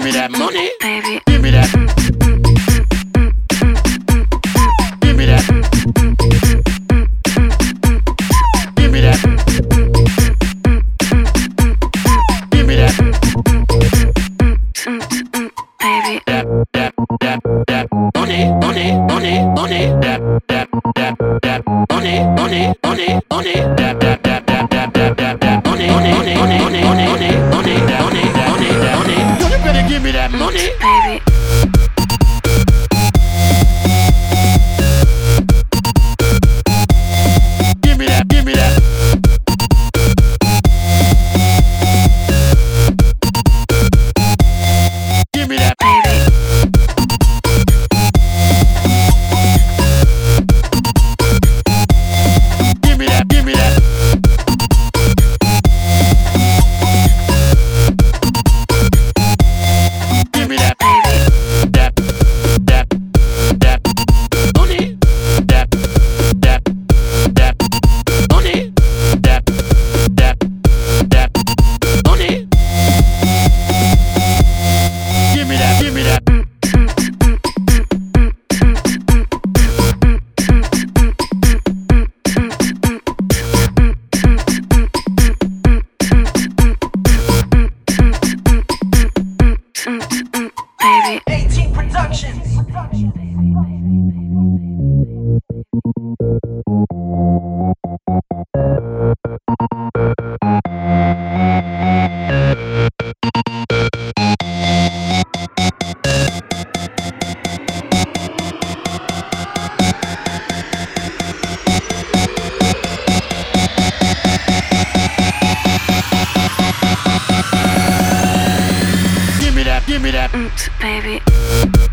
Give me that money, baby. Give me that. Give me that. Give me that. Give me that. Baby. That that that that money, money, money, money. That that that that money, money, money, money. give me that, give me that, baby.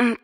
Mm.